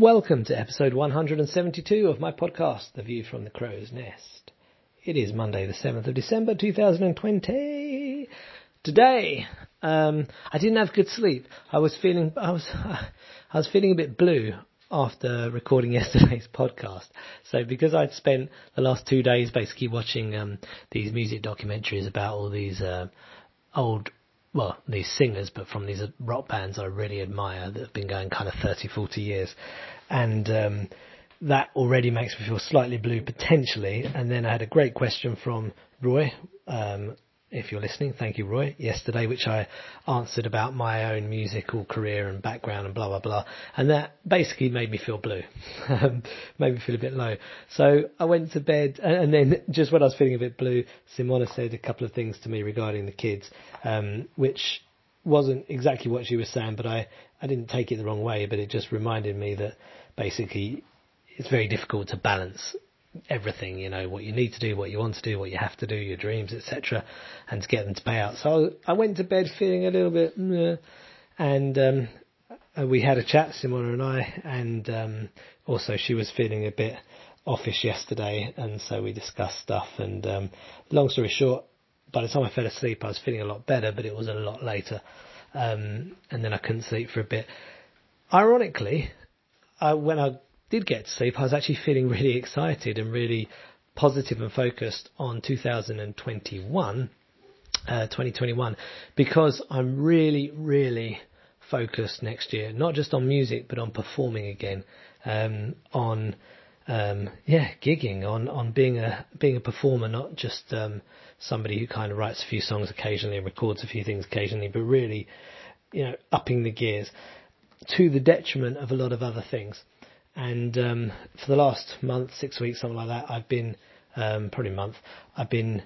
Welcome to episode 172 of my podcast, The View from the Crow's Nest. It is Monday, the 7th of December 2020. Today, um, I didn't have good sleep. I was feeling, I was, I was feeling a bit blue after recording yesterday's podcast. So because I'd spent the last two days basically watching um, these music documentaries about all these uh, old well, these singers, but from these rock bands I really admire that have been going kind of 30, 40 years. And um, that already makes me feel slightly blue potentially. And then I had a great question from Roy, um, if you're listening, thank you, Roy, yesterday, which I answered about my own musical career and background and blah, blah, blah. And that basically made me feel blue, made me feel a bit low. So I went to bed and then just when I was feeling a bit blue, Simona said a couple of things to me regarding the kids, um, which wasn't exactly what she was saying, but I, I didn't take it the wrong way, but it just reminded me that basically it's very difficult to balance everything, you know, what you need to do, what you want to do, what you have to do, your dreams, etc., and to get them to pay out. So I went to bed feeling a little bit, Meh, and um, we had a chat, Simona and I, and um, also she was feeling a bit offish yesterday, and so we discussed stuff. And um, long story short, by the time I fell asleep, I was feeling a lot better, but it was a lot later, um, and then I couldn't sleep for a bit. Ironically, I, when I did get to sleep, I was actually feeling really excited and really positive and focused on 2021, uh, 2021, because I'm really, really focused next year, not just on music, but on performing again, um, on, um, yeah, gigging, on, on being a, being a performer, not just, um, somebody who kind of writes a few songs occasionally and records a few things occasionally, but really, you know, upping the gears to the detriment of a lot of other things. And um, for the last month, six weeks, something like that, I've been um, probably a month. I've been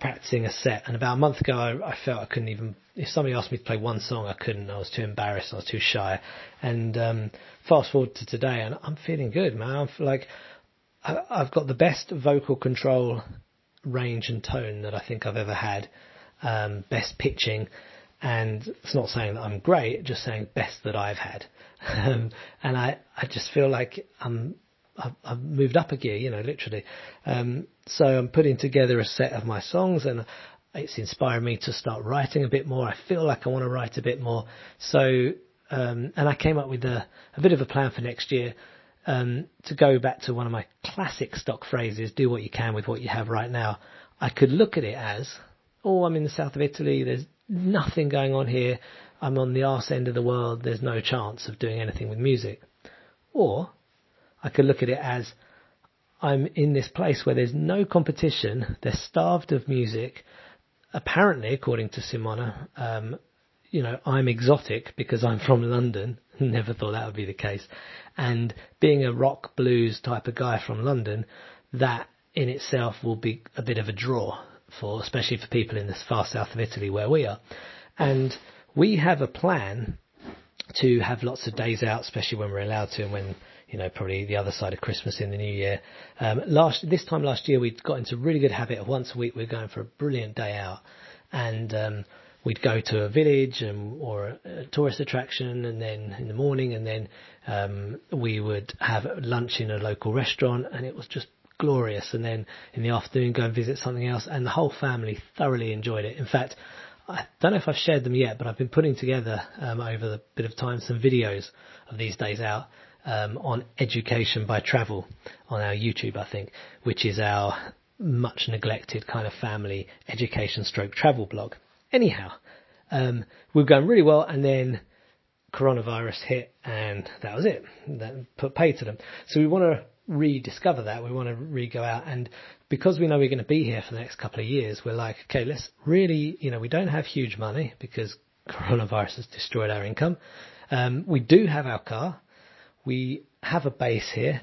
practicing a set, and about a month ago, I, I, felt I couldn't even. If somebody asked me to play one song, I couldn't. I was too embarrassed. I was too shy. And um, fast forward to today, and I'm feeling good, man. I'm like, I, I've got the best vocal control range and tone that I think I've ever had. Um, best pitching, and it's not saying that I'm great, just saying best that I've had. Um, and I, I just feel like I'm, I've, I've moved up a gear, you know, literally. Um, so I'm putting together a set of my songs and it's inspired me to start writing a bit more. I feel like I want to write a bit more. So, um, and I came up with a, a bit of a plan for next year. Um, to go back to one of my classic stock phrases, do what you can with what you have right now. I could look at it as, oh, I'm in the south of Italy. There's nothing going on here. I'm on the arse end of the world. There's no chance of doing anything with music. Or I could look at it as I'm in this place where there's no competition. They're starved of music. Apparently, according to Simona, um, you know, I'm exotic because I'm from London. Never thought that would be the case. And being a rock blues type of guy from London, that in itself will be a bit of a draw for, especially for people in the far south of Italy where we are. And we have a plan to have lots of days out, especially when we're allowed to, and when you know probably the other side of Christmas in the new year. Um, last this time last year, we'd got into a really good habit of once a week we're going for a brilliant day out, and um, we'd go to a village and or a, a tourist attraction, and then in the morning, and then um, we would have lunch in a local restaurant, and it was just glorious. And then in the afternoon, go and visit something else, and the whole family thoroughly enjoyed it. In fact, I don't know if I've shared them yet, but I've been putting together um, over the bit of time some videos of these days out um, on education by travel on our YouTube, I think, which is our much neglected kind of family education stroke travel blog. Anyhow, um, we've gone really well, and then coronavirus hit, and that was it. That put pay to them. So we want to rediscover that. We want to re go out and because we know we're going to be here for the next couple of years, we're like, okay, let's really, you know, we don't have huge money because coronavirus has destroyed our income. Um, we do have our car. We have a base here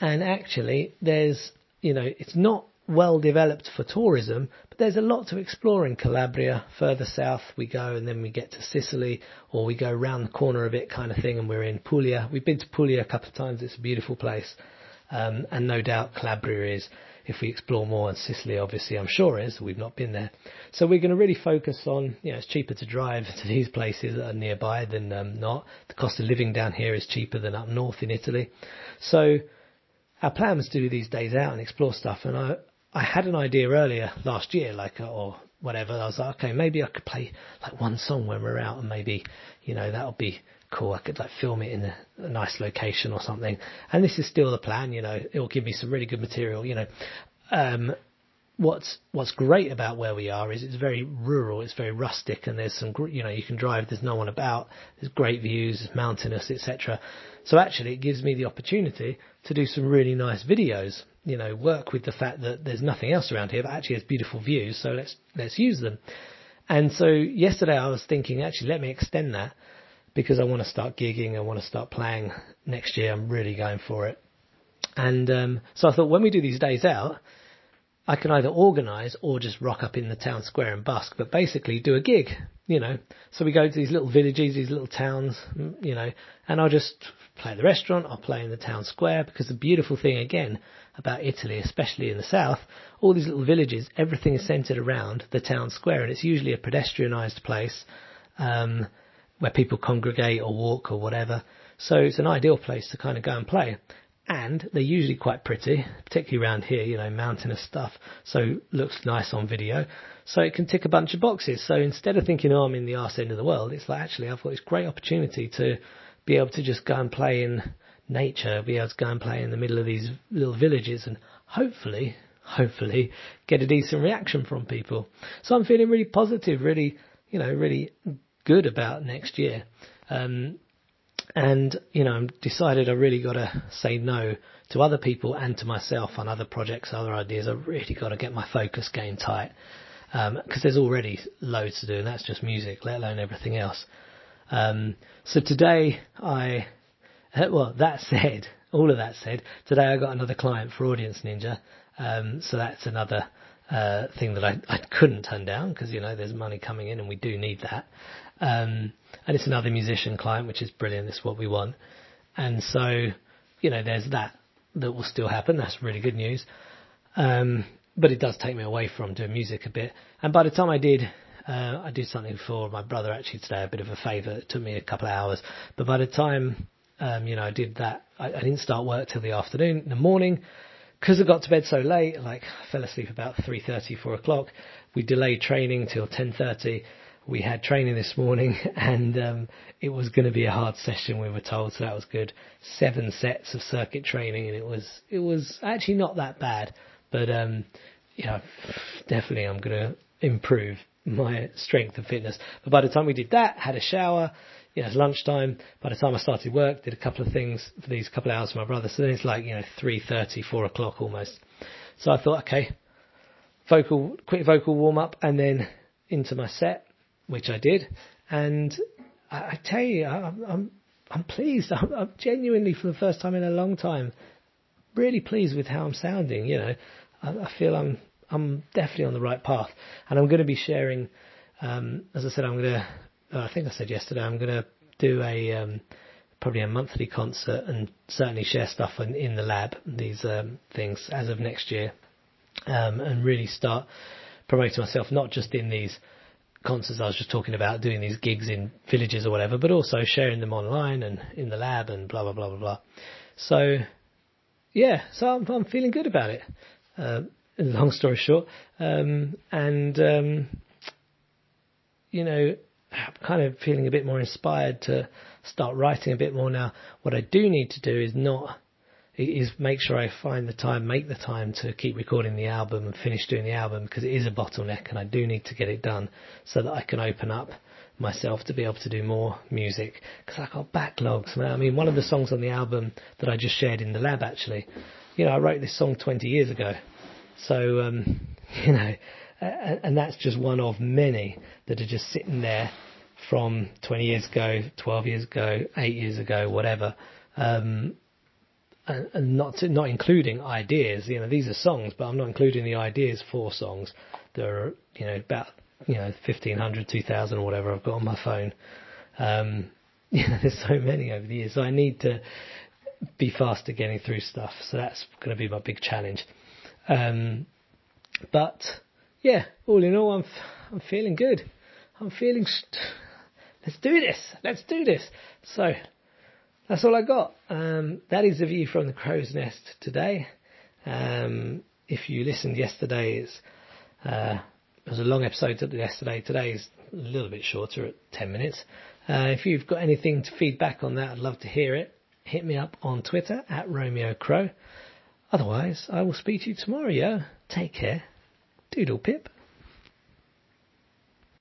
and actually there's, you know, it's not well developed for tourism, but there's a lot to explore in Calabria. Further south we go and then we get to Sicily or we go around the corner a bit kind of thing and we're in Puglia. We've been to Puglia a couple of times. It's a beautiful place. Um, and no doubt Calabria is if we explore more. And Sicily, obviously, I'm sure is. We've not been there, so we're going to really focus on. You know, it's cheaper to drive to these places that are nearby than um, not. The cost of living down here is cheaper than up north in Italy, so our plan was to do these days out and explore stuff. And I I had an idea earlier last year, like or whatever. I was like, okay, maybe I could play like one song when we're out, and maybe you know that'll be cool. I could like film it in a, a, nice location or something. And this is still the plan. You know, it will give me some really good material. You know, um, what's what's great about where we are is it's very rural. It's very rustic, and there's some you know you can drive. There's no one about. There's great views, mountainous, etc. So actually, it gives me the opportunity to do some really nice videos. You know, work with the fact that there's nothing else around here, but actually there's beautiful views. So let's let's use them. And so yesterday I was thinking, actually, let me extend that because I want to start gigging. I want to start playing next year. I'm really going for it. And um, so I thought when we do these days out, I can either organise or just rock up in the town square and busk, but basically do a gig, you know. So we go to these little villages, these little towns, you know, and I'll just play at the restaurant, I'll play in the town square because the beautiful thing again about Italy, especially in the south, all these little villages, everything is centred around the town square and it's usually a pedestrianised place. Um, where people congregate or walk or whatever. So it's an ideal place to kind of go and play. And they're usually quite pretty, particularly around here, you know, mountainous stuff. So looks nice on video. So it can tick a bunch of boxes. So instead of thinking, oh, I'm in the arse end of the world, it's like actually I've got this great opportunity to be able to just go and play in nature, be able to go and play in the middle of these little villages and hopefully, hopefully get a decent reaction from people. So I'm feeling really positive, really, you know, really good about next year. Um, and you know, I've decided I really got to say no to other people and to myself on other projects, other ideas. I've really got to get my focus game tight because um, there's already loads to do, and that's just music, let alone everything else. Um, so today, I well, that said, all of that said, today I got another client for Audience Ninja, um, so that's another thing that I, I couldn't turn down because you know there's money coming in and we do need that. Um, and it's another musician client, which is brilliant. It's what we want. And so, you know, there's that that will still happen. That's really good news. Um, but it does take me away from doing music a bit. And by the time I did, uh, I did something for my brother actually today, a bit of a favour. It took me a couple of hours. But by the time, um, you know, I did that, I, I didn't start work till the afternoon. In the morning, because I got to bed so late, like I fell asleep about 3.30, 4 o'clock, we delayed training till 10.30. We had training this morning and um, it was going to be a hard session, we were told, so that was good. Seven sets of circuit training and it was, it was actually not that bad, but, um, you know, definitely I'm going to improve my strength and fitness. But by the time we did that, had a shower, you know, it's lunchtime. By the time I started work, did a couple of things for these couple of hours with my brother. So then it's like, you know, three thirty, four o'clock almost. So I thought, okay, vocal, quick vocal warm up and then into my set, which I did. And I, I tell you, I, I'm, I'm pleased. I'm, I'm genuinely for the first time in a long time, really pleased with how I'm sounding. You know, I, I feel I'm, I'm definitely on the right path and I'm going to be sharing, um, as I said, I'm going to uh, I think I said yesterday, I'm going to do a um, probably a monthly concert and certainly share stuff in, in the lab, these um, things as of next year, um, and really start promoting myself not just in these concerts I was just talking about, doing these gigs in villages or whatever, but also sharing them online and in the lab and blah blah blah blah blah. So yeah, so I'm, I'm feeling good about it. Uh, long story short, um, and um, you know, I'm kind of feeling a bit more inspired to start writing a bit more now. What I do need to do is not is make sure I find the time, make the time to keep recording the album and finish doing the album because it is a bottleneck and I do need to get it done so that I can open up myself to be able to do more music because I got backlogs, man. I mean, one of the songs on the album that I just shared in the lab actually, you know, I wrote this song 20 years ago. So, um, you know, and that's just one of many that are just sitting there from 20 years ago, 12 years ago, 8 years ago, whatever. Um, and, not to, not including ideas. You know, these are songs, but I'm not including the ideas for songs. There are, you know, about you know 1500, 2000 or whatever I've got on my phone. Um, you know, there's so many over the years, so I need to be faster getting through stuff. So that's going to be my big challenge. Um, but yeah, all in all, I'm I'm feeling good. I'm feeling. St- let's do this. Let's do this. So that's all I got. Um, that is the view from the crow's nest today. Um, if you listened yesterday, it's, uh, it was a long episode yesterday. Today is a little bit shorter at 10 minutes. Uh, if you've got anything to feedback on that, I'd love to hear it. Hit me up on Twitter at Romeo Crow. Otherwise, I will speak to you tomorrow, yeah? Take care. Doodle pip.